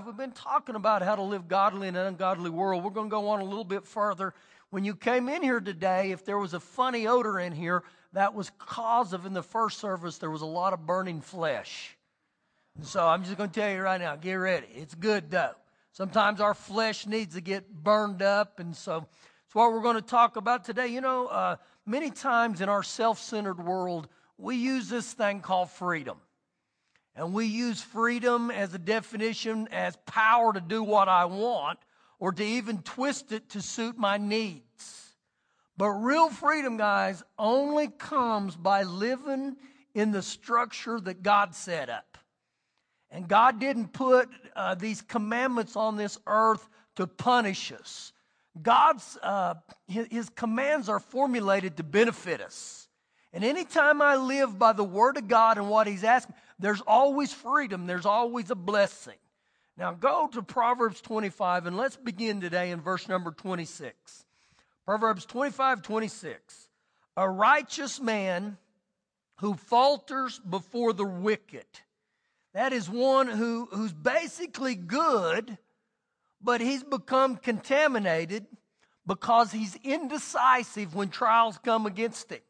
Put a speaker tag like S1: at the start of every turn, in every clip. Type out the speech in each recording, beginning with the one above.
S1: We've been talking about how to live godly in an ungodly world. We're going to go on a little bit further. When you came in here today, if there was a funny odor in here, that was cause of in the first service there was a lot of burning flesh. So I'm just going to tell you right now, get ready. It's good though. Sometimes our flesh needs to get burned up, and so it's what we're going to talk about today. You know, uh, many times in our self-centered world, we use this thing called freedom. And we use freedom as a definition as power to do what I want or to even twist it to suit my needs. But real freedom, guys, only comes by living in the structure that God set up. And God didn't put uh, these commandments on this earth to punish us. God's uh, his, his commands are formulated to benefit us. And anytime I live by the Word of God and what He's asking, there's always freedom, there's always a blessing. Now go to Proverbs 25 and let's begin today in verse number 26. Proverbs 25, 26. A righteous man who falters before the wicked. That is one who, who's basically good, but he's become contaminated because he's indecisive when trials come against him.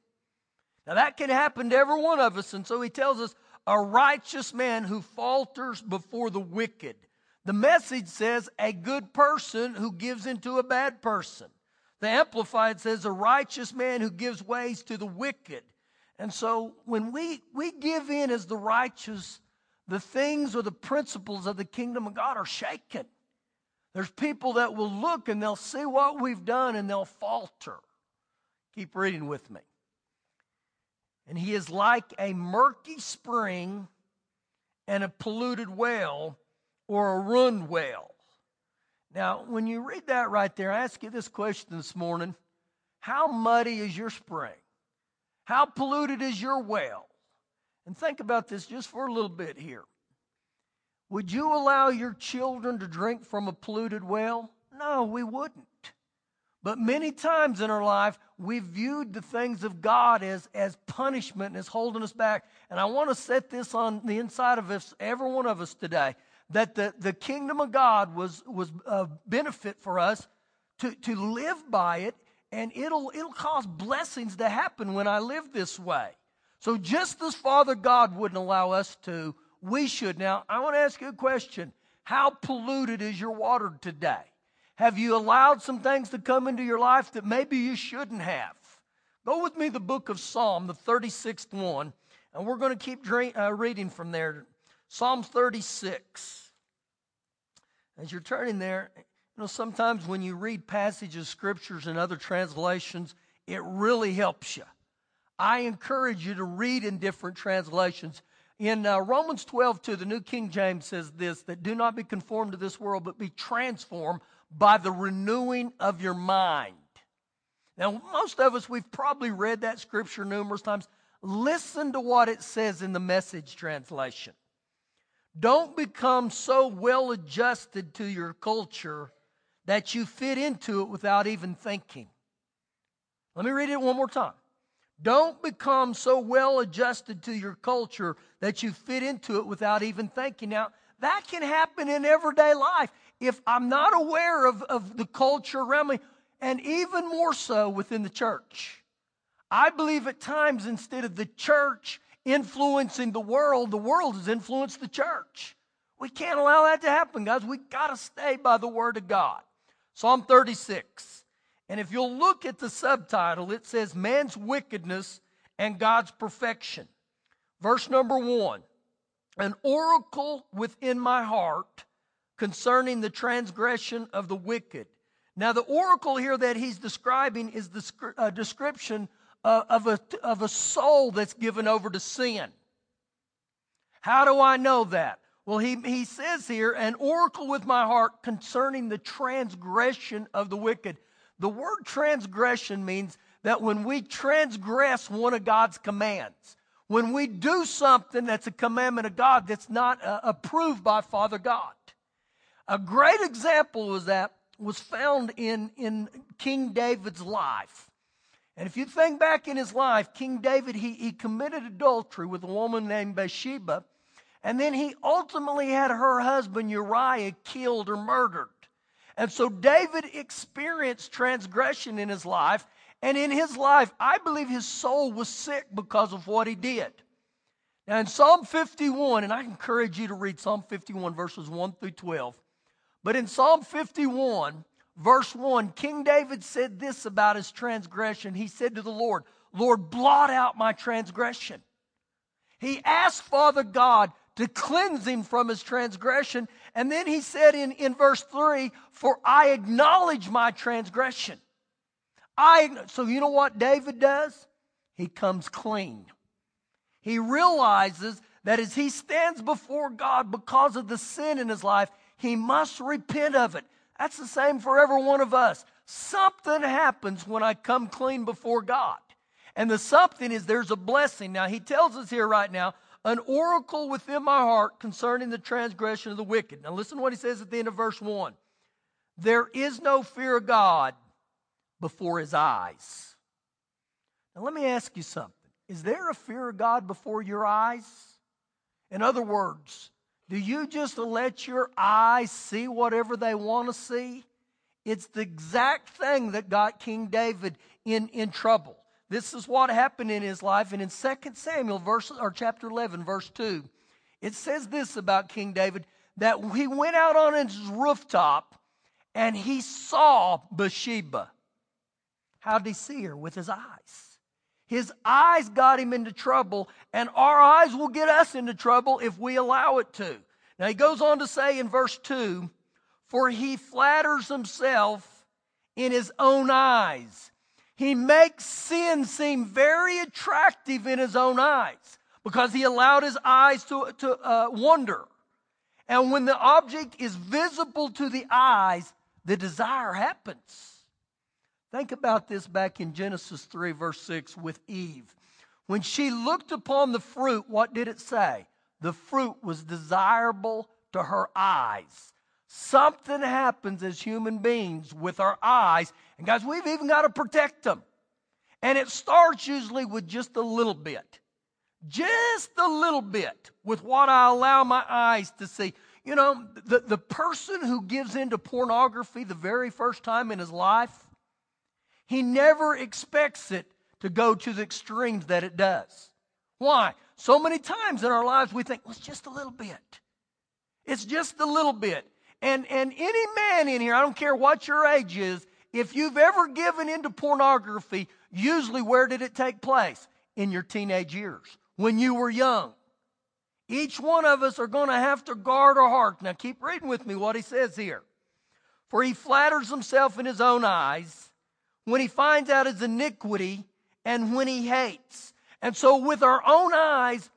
S1: Now, that can happen to every one of us. And so he tells us a righteous man who falters before the wicked. The message says a good person who gives into a bad person. The Amplified says a righteous man who gives ways to the wicked. And so when we, we give in as the righteous, the things or the principles of the kingdom of God are shaken. There's people that will look and they'll see what we've done and they'll falter. Keep reading with me and he is like a murky spring and a polluted well or a ruined well. Now, when you read that right there, I ask you this question this morning How muddy is your spring? How polluted is your well? And think about this just for a little bit here. Would you allow your children to drink from a polluted well? No, we wouldn't. But many times in our life, we've viewed the things of God as, as punishment and as holding us back. And I want to set this on the inside of us, every one of us today, that the, the kingdom of God was, was a benefit for us to, to live by it, and it'll, it'll cause blessings to happen when I live this way. So just as Father God wouldn't allow us to, we should. Now, I want to ask you a question. How polluted is your water today? Have you allowed some things to come into your life that maybe you shouldn't have? Go with me the book of Psalm, the 36th one, and we're going to keep drink, uh, reading from there. Psalm 36. As you're turning there, you know, sometimes when you read passages, scriptures, and other translations, it really helps you. I encourage you to read in different translations. In uh, Romans 12, 2, the New King James says this that do not be conformed to this world, but be transformed by the renewing of your mind. Now, most of us, we've probably read that scripture numerous times. Listen to what it says in the message translation. Don't become so well adjusted to your culture that you fit into it without even thinking. Let me read it one more time. Don't become so well adjusted to your culture that you fit into it without even thinking. Now, that can happen in everyday life if I'm not aware of, of the culture around me, and even more so within the church. I believe at times instead of the church influencing the world, the world has influenced the church. We can't allow that to happen, guys. We got to stay by the word of God. Psalm 36. And if you'll look at the subtitle, it says Man's Wickedness and God's Perfection. Verse number one An oracle within my heart concerning the transgression of the wicked. Now, the oracle here that he's describing is the uh, description of, of, a, of a soul that's given over to sin. How do I know that? Well, he, he says here, an oracle with my heart concerning the transgression of the wicked. The word transgression means that when we transgress one of God's commands, when we do something that's a commandment of God that's not uh, approved by Father God, a great example of that was found in, in King David's life. And if you think back in his life, King David, he, he committed adultery with a woman named Bathsheba. And then he ultimately had her husband Uriah killed or murdered. And so David experienced transgression in his life. And in his life, I believe his soul was sick because of what he did. Now, in Psalm 51, and I encourage you to read Psalm 51, verses 1 through 12. But in Psalm 51, verse 1, King David said this about his transgression. He said to the Lord, Lord, blot out my transgression. He asked Father God to cleanse him from his transgression. And then he said in, in verse 3, For I acknowledge my transgression. I, so you know what David does? He comes clean. He realizes that as he stands before God because of the sin in his life, he must repent of it. That's the same for every one of us. Something happens when I come clean before God. And the something is there's a blessing. Now, he tells us here right now, an oracle within my heart concerning the transgression of the wicked. Now, listen to what he says at the end of verse 1. There is no fear of God before his eyes. Now, let me ask you something. Is there a fear of God before your eyes? In other words, do you just let your eyes see whatever they want to see? It's the exact thing that got King David in, in trouble. This is what happened in his life. And in 2 Samuel, verse, or chapter 11, verse 2, it says this about King David that he went out on his rooftop and he saw Bathsheba. How did he see her? With his eyes. His eyes got him into trouble, and our eyes will get us into trouble if we allow it to. Now he goes on to say in verse 2 For he flatters himself in his own eyes he makes sin seem very attractive in his own eyes because he allowed his eyes to, to uh. And when the object is visible to the eyes, the desire happens. Think about this back in Genesis 3, verse 6, with Eve. When she looked upon the fruit, what did it say? The fruit was desirable to her eyes. Something happens as human beings with our eyes. And guys, we've even got to protect them. And it starts usually with just a little bit. Just a little bit with what I allow my eyes to see. You know, the, the person who gives into pornography the very first time in his life, he never expects it to go to the extremes that it does. Why? So many times in our lives we think, well, it's just a little bit. It's just a little bit. And, and any man in here, I don't care what your age is, if you've ever given into pornography, usually where did it take place? In your teenage years, when you were young. Each one of us are going to have to guard our heart. Now keep reading with me what he says here. For he flatters himself in his own eyes when he finds out his iniquity and when he hates. And so with our own eyes,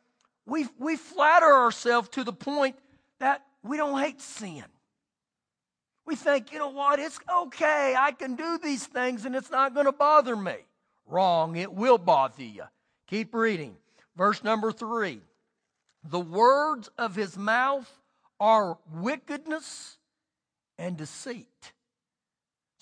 S1: we, we flatter ourselves to the point that we don't hate sin. We think, you know what, it's okay. I can do these things and it's not going to bother me. Wrong, it will bother you. Keep reading. Verse number three. The words of his mouth are wickedness and deceit.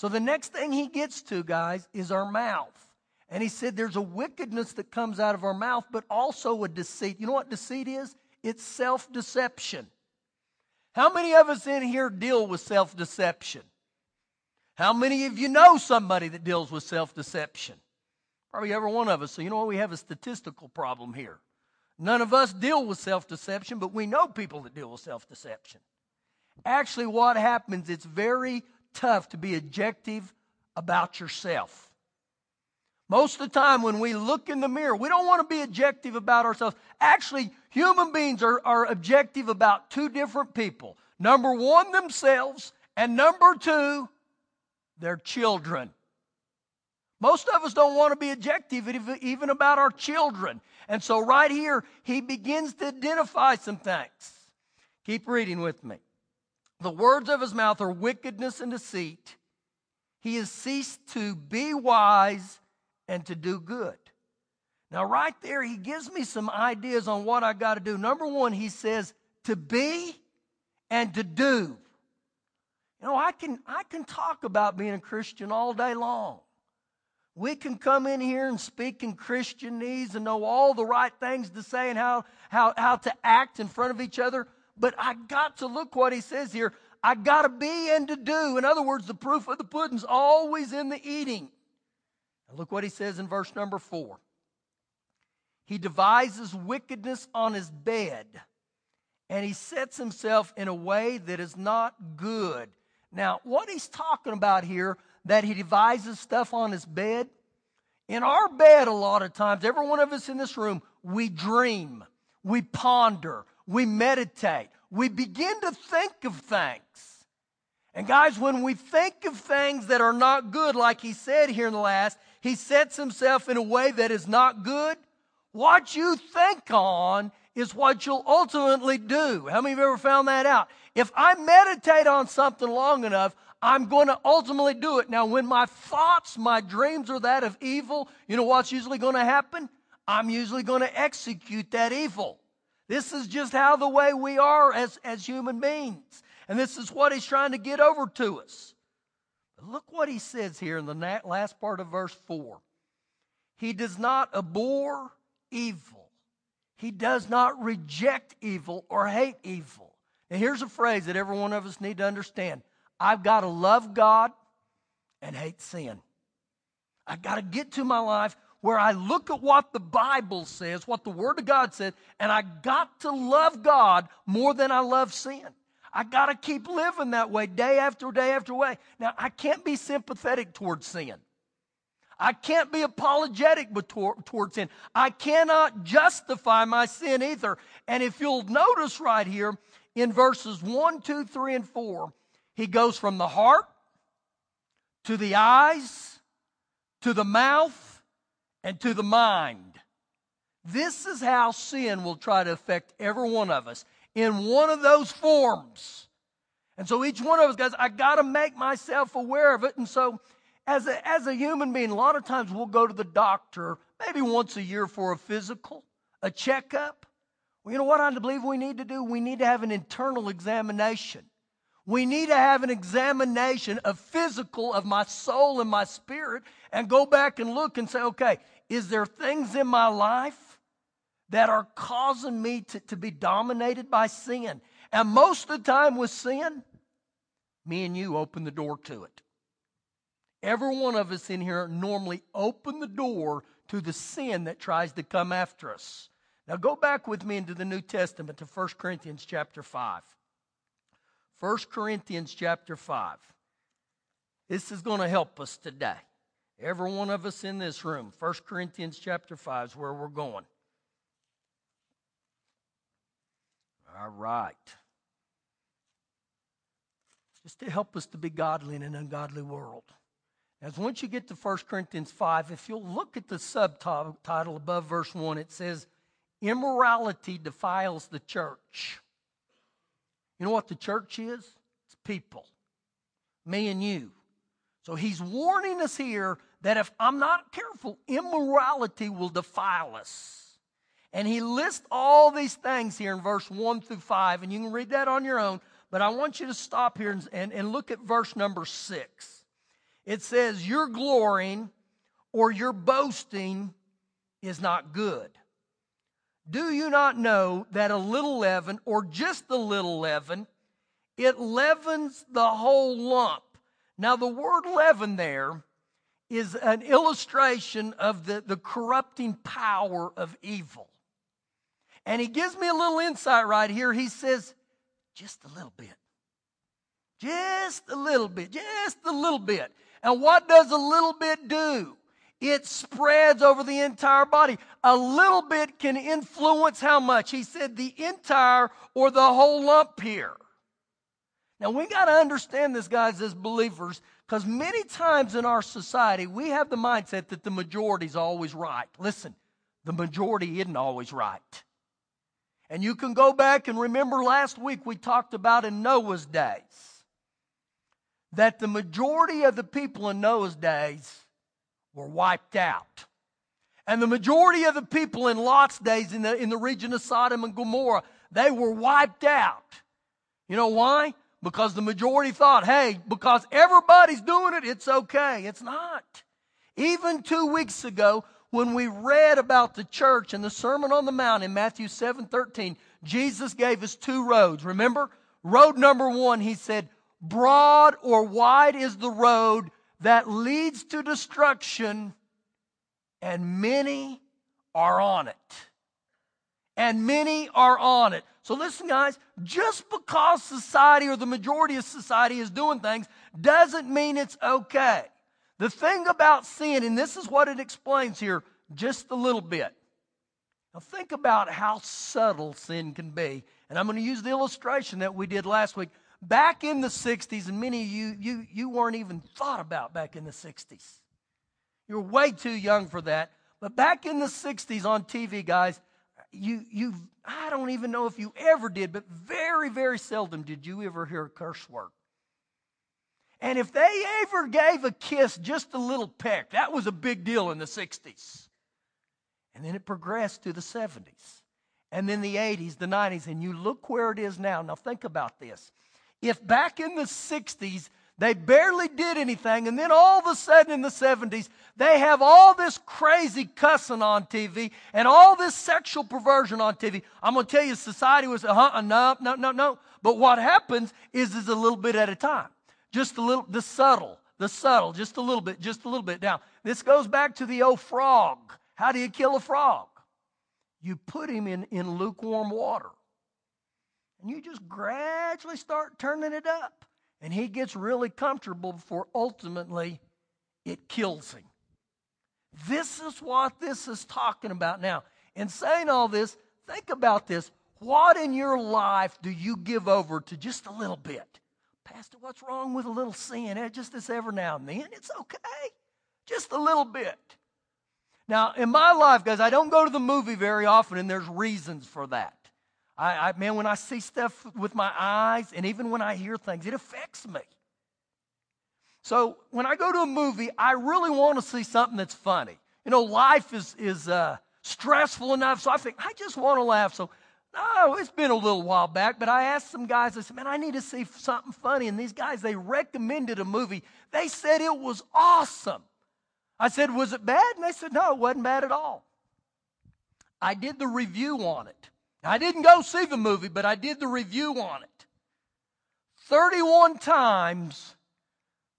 S1: So the next thing he gets to, guys, is our mouth. And he said there's a wickedness that comes out of our mouth, but also a deceit. You know what deceit is? It's self deception. How many of us in here deal with self deception? How many of you know somebody that deals with self deception? Probably every one of us. So, you know what? We have a statistical problem here. None of us deal with self deception, but we know people that deal with self deception. Actually, what happens, it's very tough to be objective about yourself. Most of the time, when we look in the mirror, we don't want to be objective about ourselves. Actually, human beings are, are objective about two different people number one, themselves, and number two, their children. Most of us don't want to be objective even about our children. And so, right here, he begins to identify some things. Keep reading with me. The words of his mouth are wickedness and deceit. He has ceased to be wise and to do good. Now, right there, he gives me some ideas on what I got to do. Number one, he says to be and to do. You know, I can, I can talk about being a Christian all day long. We can come in here and speak in Christianese and know all the right things to say and how, how, how to act in front of each other. But I got to look what he says here. I got to be and to do. In other words, the proof of the pudding's always in the eating. And look what he says in verse number four. He devises wickedness on his bed, and he sets himself in a way that is not good. Now, what he's talking about here, that he devises stuff on his bed, in our bed, a lot of times, every one of us in this room, we dream, we ponder, we meditate, we begin to think of things. And guys, when we think of things that are not good, like he said here in the last, he sets himself in a way that is not good. What you think on is what you'll ultimately do. How many of you ever found that out? If I meditate on something long enough, I'm going to ultimately do it. Now, when my thoughts, my dreams are that of evil, you know what's usually going to happen? I'm usually going to execute that evil. This is just how the way we are as, as human beings. And this is what he's trying to get over to us. But look what he says here in the last part of verse 4. He does not abhor evil. He does not reject evil or hate evil. And here's a phrase that every one of us need to understand. I've got to love God and hate sin. I've got to get to my life where I look at what the Bible says, what the Word of God says, and I got to love God more than I love sin. I got to keep living that way day after day after day. Now, I can't be sympathetic towards sin. I can't be apologetic towards sin. I cannot justify my sin either. And if you'll notice right here in verses 1, 2, 3, and 4, he goes from the heart to the eyes to the mouth and to the mind. This is how sin will try to affect every one of us in one of those forms. And so each one of us, guys, I got to make myself aware of it. And so as a, as a human being, a lot of times we'll go to the doctor maybe once a year for a physical, a checkup. Well, you know what I believe we need to do? We need to have an internal examination. We need to have an examination of physical of my soul and my spirit and go back and look and say, okay, is there things in my life that are causing me to, to be dominated by sin? And most of the time with sin, me and you open the door to it. Every one of us in here normally open the door to the sin that tries to come after us. Now go back with me into the New Testament to 1 Corinthians chapter 5. 1 Corinthians chapter 5. This is going to help us today. Every one of us in this room. 1 Corinthians chapter 5 is where we're going. All right. Just to help us to be godly in an ungodly world. As once you get to 1 Corinthians 5, if you'll look at the subtitle above verse 1, it says, Immorality defiles the church. You know what the church is? It's people, me and you. So he's warning us here that if I'm not careful, immorality will defile us. And he lists all these things here in verse 1 through 5, and you can read that on your own. But I want you to stop here and, and, and look at verse number 6 it says, Your glorying or your boasting is not good. Do you not know that a little leaven, or just a little leaven, it leavens the whole lump? Now, the word leaven there is an illustration of the, the corrupting power of evil. And he gives me a little insight right here. He says, just a little bit. Just a little bit. Just a little bit. And what does a little bit do? It spreads over the entire body. A little bit can influence how much? He said the entire or the whole lump here. Now we got to understand this, guys, as believers, because many times in our society we have the mindset that the majority is always right. Listen, the majority isn't always right. And you can go back and remember last week we talked about in Noah's days that the majority of the people in Noah's days were wiped out. And the majority of the people in Lot's days in the, in the region of Sodom and Gomorrah, they were wiped out. You know why? Because the majority thought, hey, because everybody's doing it, it's okay. It's not. Even two weeks ago, when we read about the church and the Sermon on the Mount in Matthew 7 13, Jesus gave us two roads. Remember? Road number one, he said, Broad or wide is the road that leads to destruction, and many are on it. And many are on it. So listen, guys, just because society or the majority of society is doing things doesn't mean it's okay. The thing about sin, and this is what it explains here just a little bit. Now, think about how subtle sin can be. And I'm going to use the illustration that we did last week. Back in the 60s, and many of you, you, you weren't even thought about back in the 60s. You're way too young for that. But back in the 60s on TV, guys, you, you, I don't even know if you ever did, but very, very seldom did you ever hear a curse word. And if they ever gave a kiss, just a little peck, that was a big deal in the 60s. And then it progressed to the 70s. And then the 80s, the 90s, and you look where it is now. Now think about this. If back in the 60s, they barely did anything, and then all of a sudden in the 70s, they have all this crazy cussing on TV and all this sexual perversion on TV. I'm going to tell you, society was, uh-huh, no, no, no, no. But what happens is, is a little bit at a time. Just a little, the subtle, the subtle, just a little bit, just a little bit. Now, this goes back to the old frog. How do you kill a frog? You put him in, in lukewarm water. And you just gradually start turning it up. And he gets really comfortable before ultimately it kills him. This is what this is talking about now. In saying all this, think about this. What in your life do you give over to just a little bit? Pastor, what's wrong with a little sin? Eh, just this every now and then. It's okay. Just a little bit. Now, in my life, guys, I don't go to the movie very often, and there's reasons for that. I, I, man, when I see stuff with my eyes, and even when I hear things, it affects me. So when I go to a movie, I really want to see something that's funny. You know, life is is uh, stressful enough, so I think I just want to laugh. So, oh, it's been a little while back, but I asked some guys. I said, "Man, I need to see something funny." And these guys, they recommended a movie. They said it was awesome. I said, Was it bad? And they said, No, it wasn't bad at all. I did the review on it. I didn't go see the movie, but I did the review on it. 31 times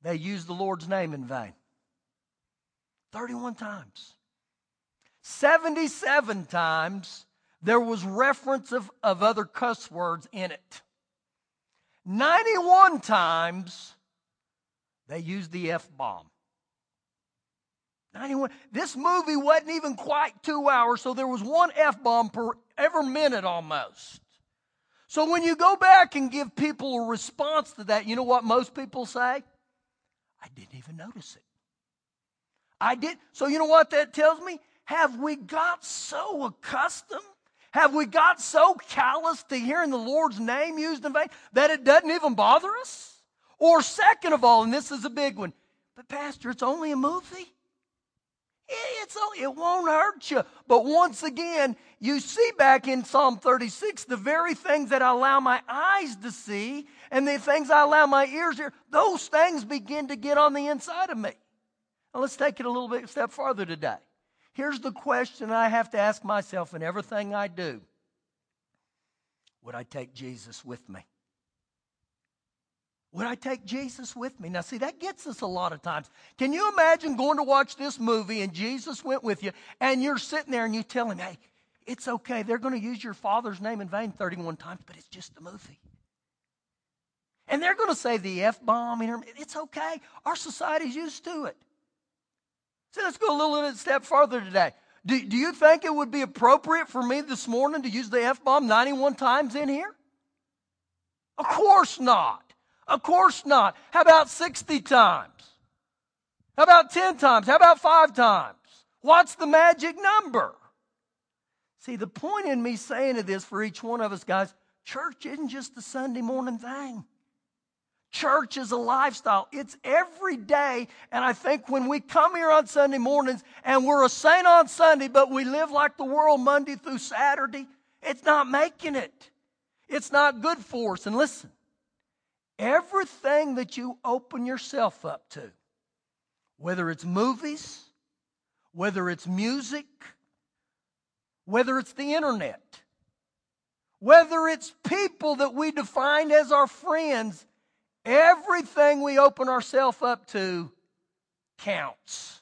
S1: they used the Lord's name in vain. 31 times. 77 times there was reference of, of other cuss words in it. 91 times they used the F bomb. 91. This movie wasn't even quite two hours, so there was one F bomb per every minute almost. So when you go back and give people a response to that, you know what most people say? I didn't even notice it. I did. So you know what that tells me? Have we got so accustomed? Have we got so callous to hearing the Lord's name used in vain that it doesn't even bother us? Or second of all, and this is a big one, but Pastor, it's only a movie. It's, it won't hurt you. But once again, you see back in Psalm 36, the very things that I allow my eyes to see and the things I allow my ears to hear, those things begin to get on the inside of me. Now let's take it a little bit step farther today. Here's the question I have to ask myself in everything I do. Would I take Jesus with me? Would I take Jesus with me? Now, see, that gets us a lot of times. Can you imagine going to watch this movie and Jesus went with you and you're sitting there and you tell him, hey, it's okay. They're going to use your father's name in vain 31 times, but it's just a movie. And they're going to say the F bomb. It's okay. Our society's used to it. So let's go a little bit step further today. Do, do you think it would be appropriate for me this morning to use the F bomb 91 times in here? Of course not. Of course not. How about 60 times? How about 10 times? How about five times? What's the magic number? See, the point in me saying this for each one of us, guys, church isn't just a Sunday morning thing. Church is a lifestyle. It's every day. And I think when we come here on Sunday mornings and we're a saint on Sunday, but we live like the world Monday through Saturday, it's not making it. It's not good for us. And listen, Everything that you open yourself up to, whether it's movies, whether it's music, whether it's the internet, whether it's people that we define as our friends, everything we open ourselves up to counts.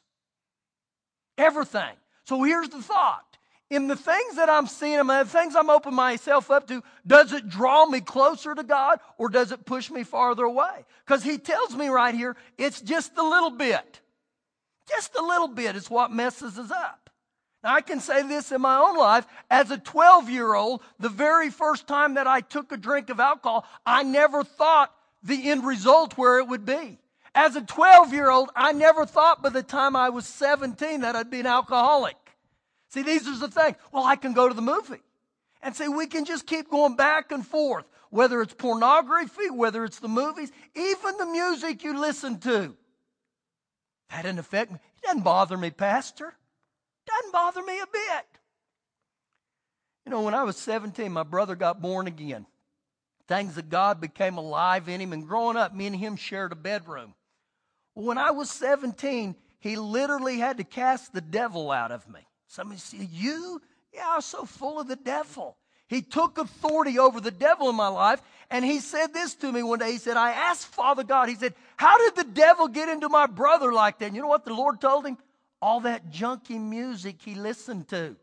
S1: Everything. So here's the thought. In the things that I'm seeing, in the things I'm opening myself up to, does it draw me closer to God or does it push me farther away? Because He tells me right here, it's just a little bit. Just a little bit is what messes us up. Now, I can say this in my own life. As a 12 year old, the very first time that I took a drink of alcohol, I never thought the end result where it would be. As a 12 year old, I never thought by the time I was 17 that I'd be an alcoholic. See, these are the things. Well, I can go to the movie. And see, we can just keep going back and forth, whether it's pornography, whether it's the movies, even the music you listen to. That doesn't affect me. It doesn't bother me, Pastor. Doesn't bother me a bit. You know, when I was 17, my brother got born again. Things of God became alive in him, and growing up, me and him shared a bedroom. When I was 17, he literally had to cast the devil out of me. Somebody said, You? Yeah, I was so full of the devil. He took authority over the devil in my life, and he said this to me one day. He said, I asked Father God, he said, How did the devil get into my brother like that? And you know what the Lord told him? all that junky music he listened to.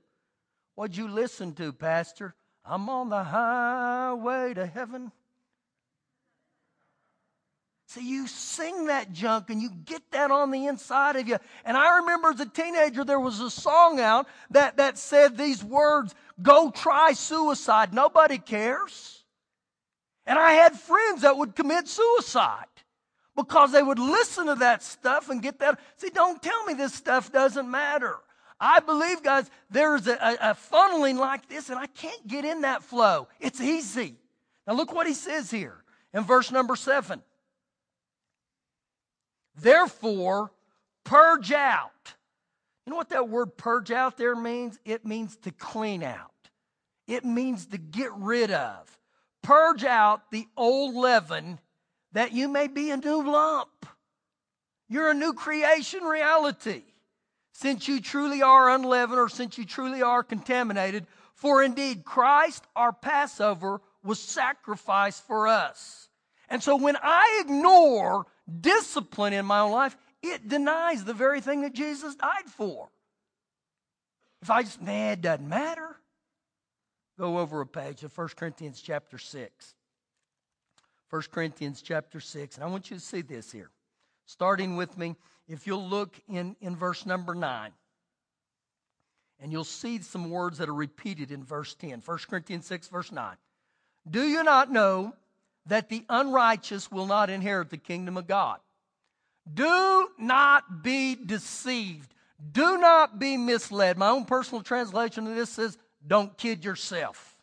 S1: What'd you listen to, Pastor? I'm on the highway to heaven. See, you sing that junk and you get that on the inside of you. And I remember as a teenager, there was a song out that, that said these words Go try suicide. Nobody cares. And I had friends that would commit suicide because they would listen to that stuff and get that. See, don't tell me this stuff doesn't matter. I believe, guys, there's a, a, a, funneling like this, and I can't get in that flow. It's easy. Now, look what he says here in verse number seven. Therefore, purge out. You know what that word purge out there means? It means to clean out, it means to get rid of. Purge out the old leaven that you may be a new lump. You're a new creation reality. Since you truly are unleavened or since you truly are contaminated, for indeed Christ, our Passover, was sacrificed for us. And so when I ignore discipline in my own life, it denies the very thing that Jesus died for. If I just, nah, it doesn't matter. Go over a page of 1 Corinthians chapter 6. 1 Corinthians chapter 6. And I want you to see this here. Starting with me, if you'll look in, in verse number 9, and you'll see some words that are repeated in verse 10. 1 Corinthians 6, verse 9. Do you not know that the unrighteous will not inherit the kingdom of God? Do not be deceived. Do not be misled. My own personal translation of this says, don't kid yourself.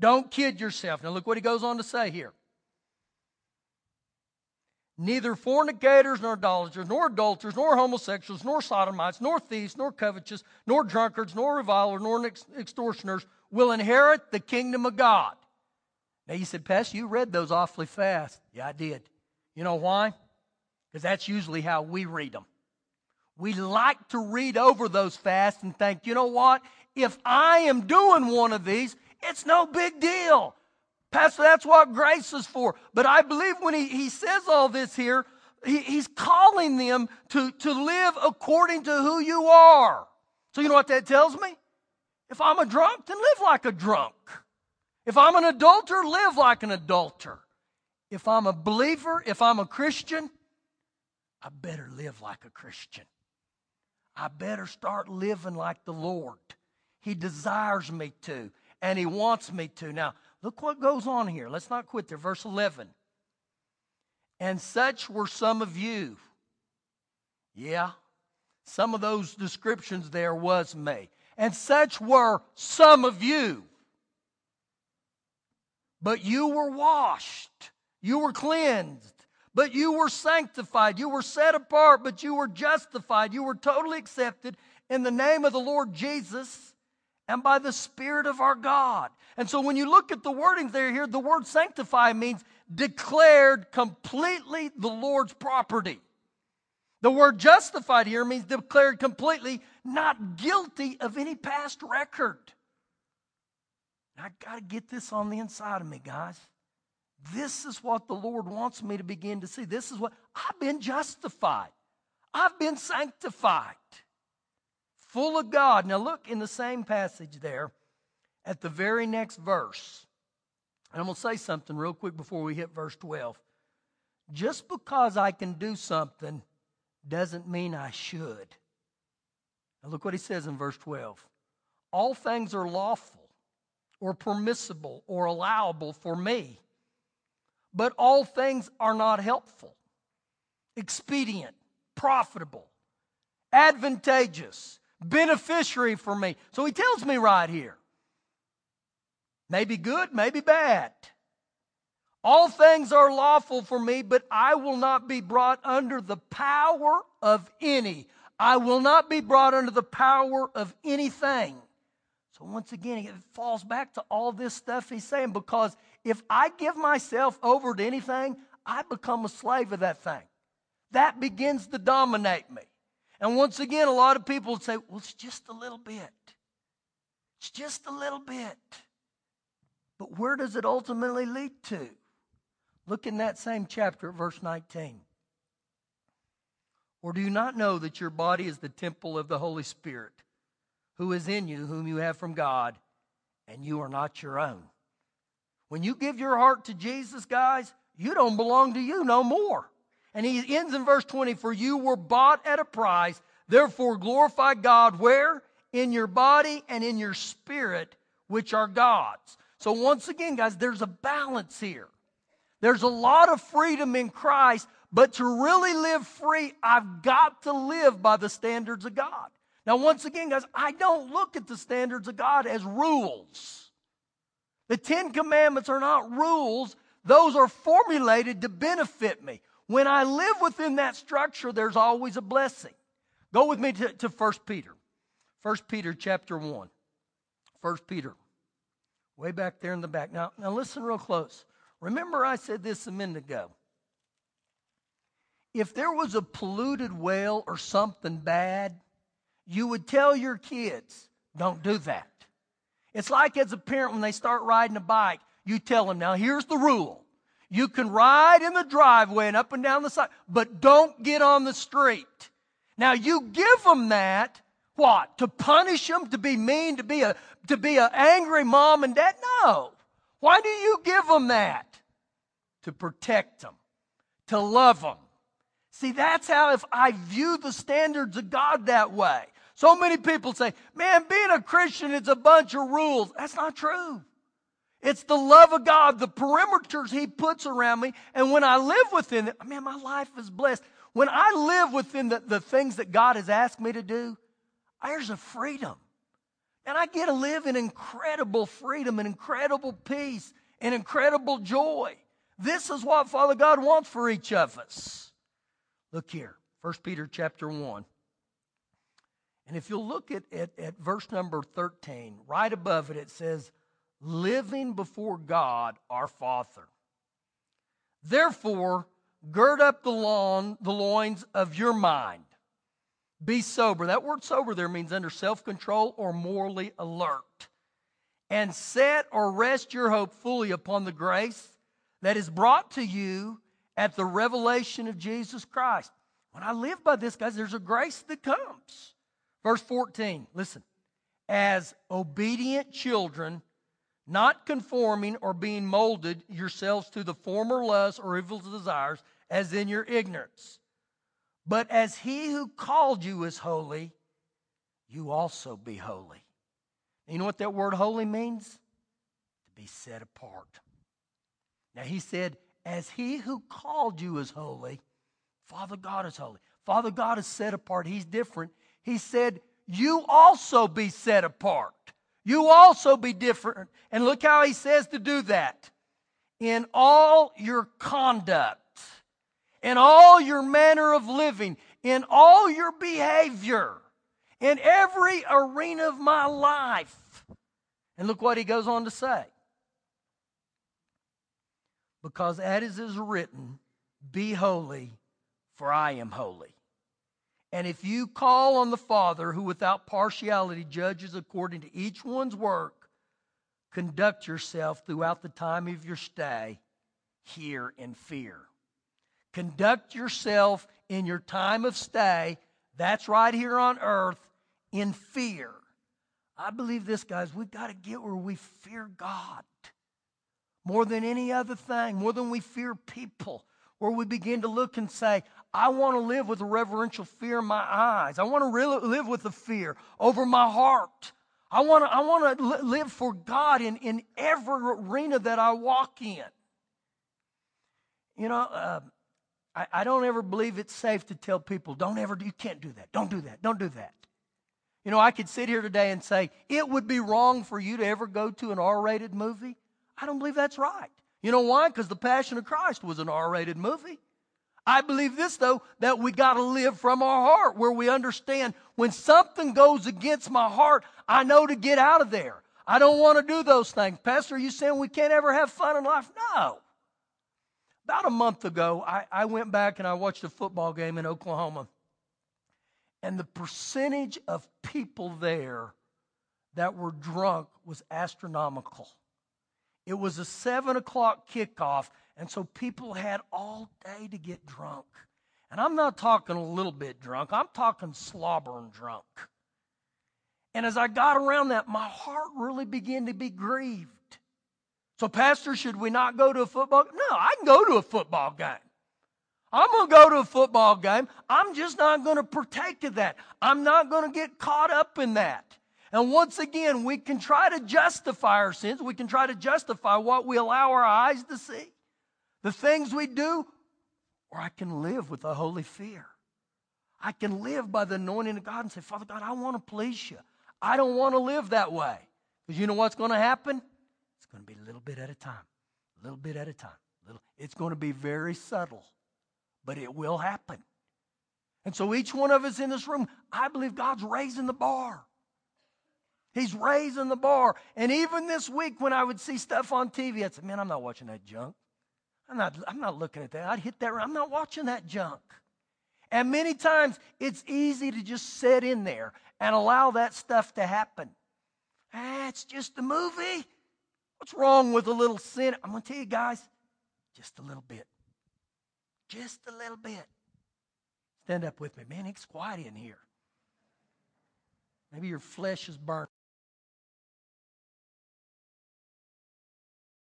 S1: Don't kid yourself. Now, look what he goes on to say here. Neither fornicators, nor idolaters, nor adulterers, nor homosexuals, nor sodomites, nor thieves, nor covetous, nor drunkards, nor revilers, nor extortioners will inherit the kingdom of God. Now you said, Pastor, you read those awfully fast. Yeah, I did. You know why? Because that's usually how we read them. We like to read over those fast and think, you know what? If I am doing one of these, it's no big deal. Pastor, that's what grace is for. But I believe when he, he says all this here, he, he's calling them to, to live according to who you are. So, you know what that tells me? If I'm a drunk, then live like a drunk. If I'm an adulterer, live like an adulterer. If I'm a believer, if I'm a Christian, I better live like a Christian. I better start living like the Lord. He desires me to, and He wants me to. Now, Look what goes on here. Let's not quit there. Verse 11. And such were some of you. Yeah, some of those descriptions there was me. And such were some of you. But you were washed, you were cleansed, but you were sanctified, you were set apart, but you were justified, you were totally accepted in the name of the Lord Jesus and by the Spirit of our God. And so when you look at the wording there here, the word sanctify means declared completely the Lord's property. The word justified here means declared completely not guilty of any past record. I got to get this on the inside of me, guys. This is what the Lord wants me to begin to see. This is what I've been justified. I've been sanctified. Full of God. Now, look in the same passage there at the very next verse. And I'm going to say something real quick before we hit verse 12. Just because I can do something doesn't mean I should. Now, look what he says in verse 12. All things are lawful or permissible or allowable for me, but all things are not helpful, expedient, profitable, advantageous, beneficiary for me. So he tells me right here maybe good, maybe bad. All things are lawful for me, but I will not be brought under the power of any. I will not be brought under the power of anything. So once again, it falls back to all this stuff he's saying because if I give myself over to anything, I become a slave of that thing. That begins to dominate me. And once again, a lot of people say, well, it's just a little bit. It's just a little bit. But where does it ultimately lead to? Look in that same chapter, verse 19. Or do you not know that your body is the temple of the Holy Spirit, who is in you, whom you have from God, and you are not your own? When you give your heart to Jesus, guys, you don't belong to you no more. And he ends in verse 20 For you were bought at a price, therefore glorify God where? In your body and in your spirit, which are God's. So, once again, guys, there's a balance here. There's a lot of freedom in Christ, but to really live free, I've got to live by the standards of God. Now, once again, guys, I don't look at the standards of God as rules. The Ten Commandments are not rules, those are formulated to benefit me. When I live within that structure, there's always a blessing. Go with me to, to 1 Peter. 1 Peter chapter 1. 1 Peter. Way back there in the back. Now, now listen real close. Remember, I said this a minute ago. If there was a polluted well or something bad, you would tell your kids, don't do that. It's like as a parent when they start riding a bike, you tell them, now here's the rule. You can ride in the driveway and up and down the side, but don't get on the street. Now you give them that, what? To punish them, to be mean, to be a, to be an angry mom and dad? No. Why do you give them that? To protect them, to love them. See, that's how if I view the standards of God that way. So many people say, man, being a Christian is a bunch of rules. That's not true. It's the love of God, the perimeters He puts around me. And when I live within it, man, my life is blessed. When I live within the, the things that God has asked me to do, there's a freedom. And I get to live in incredible freedom and incredible peace and incredible joy. This is what Father God wants for each of us. Look here, 1 Peter chapter 1. And if you'll look at, at, at verse number 13, right above it, it says, living before God our Father. Therefore, gird up the, lawn, the loins of your mind. Be sober. That word sober there means under self control or morally alert. And set or rest your hope fully upon the grace that is brought to you at the revelation of Jesus Christ. When I live by this, guys, there's a grace that comes. Verse 14, listen. As obedient children, not conforming or being molded yourselves to the former lusts or evil desires, as in your ignorance. But as he who called you is holy, you also be holy. You know what that word holy means? To be set apart. Now he said, as he who called you is holy, Father God is holy. Father God is set apart. He's different. He said, you also be set apart. You also be different. And look how he says to do that. In all your conduct, in all your manner of living, in all your behavior, in every arena of my life. And look what he goes on to say. Because as is written, be holy, for I am holy. And if you call on the Father, who without partiality judges according to each one's work, conduct yourself throughout the time of your stay here in fear. Conduct yourself in your time of stay, that's right here on earth, in fear. I believe this, guys, we've got to get where we fear God more than any other thing, more than we fear people, where we begin to look and say, I want to live with a reverential fear in my eyes. I want to really live with a fear over my heart. I want to, I want to live for God in, in every arena that I walk in. You know, uh, I, I don't ever believe it's safe to tell people, don't ever, you can't do that. Don't do that. Don't do that. You know, I could sit here today and say, it would be wrong for you to ever go to an R rated movie. I don't believe that's right. You know why? Because The Passion of Christ was an R rated movie. I believe this, though, that we got to live from our heart where we understand when something goes against my heart, I know to get out of there. I don't want to do those things. Pastor, are you saying we can't ever have fun in life? No. About a month ago, I, I went back and I watched a football game in Oklahoma. And the percentage of people there that were drunk was astronomical. It was a seven o'clock kickoff, and so people had all day to get drunk. And I'm not talking a little bit drunk, I'm talking slobbering drunk. And as I got around that, my heart really began to be grieved. So, Pastor, should we not go to a football? game? No, I can go to a football game. I'm going to go to a football game. I'm just not going to partake of that. I'm not going to get caught up in that. And once again, we can try to justify our sins. We can try to justify what we allow our eyes to see, the things we do, or I can live with a holy fear. I can live by the anointing of God and say, Father God, I want to please you. I don't want to live that way. Because you know what's going to happen? It's going to be a little bit at a time, a little bit at a time. Little, it's going to be very subtle, but it will happen. And so each one of us in this room, I believe God's raising the bar. He's raising the bar. And even this week, when I would see stuff on TV, I'd say, man, I'm not watching that junk. I'm not, I'm not looking at that. I'd hit that. I'm not watching that junk. And many times, it's easy to just sit in there and allow that stuff to happen. Ah, it's just a movie. What's wrong with a little sin? I'm going to tell you guys, just a little bit. Just a little bit. Stand up with me. Man, it's quiet in here. Maybe your flesh is burnt.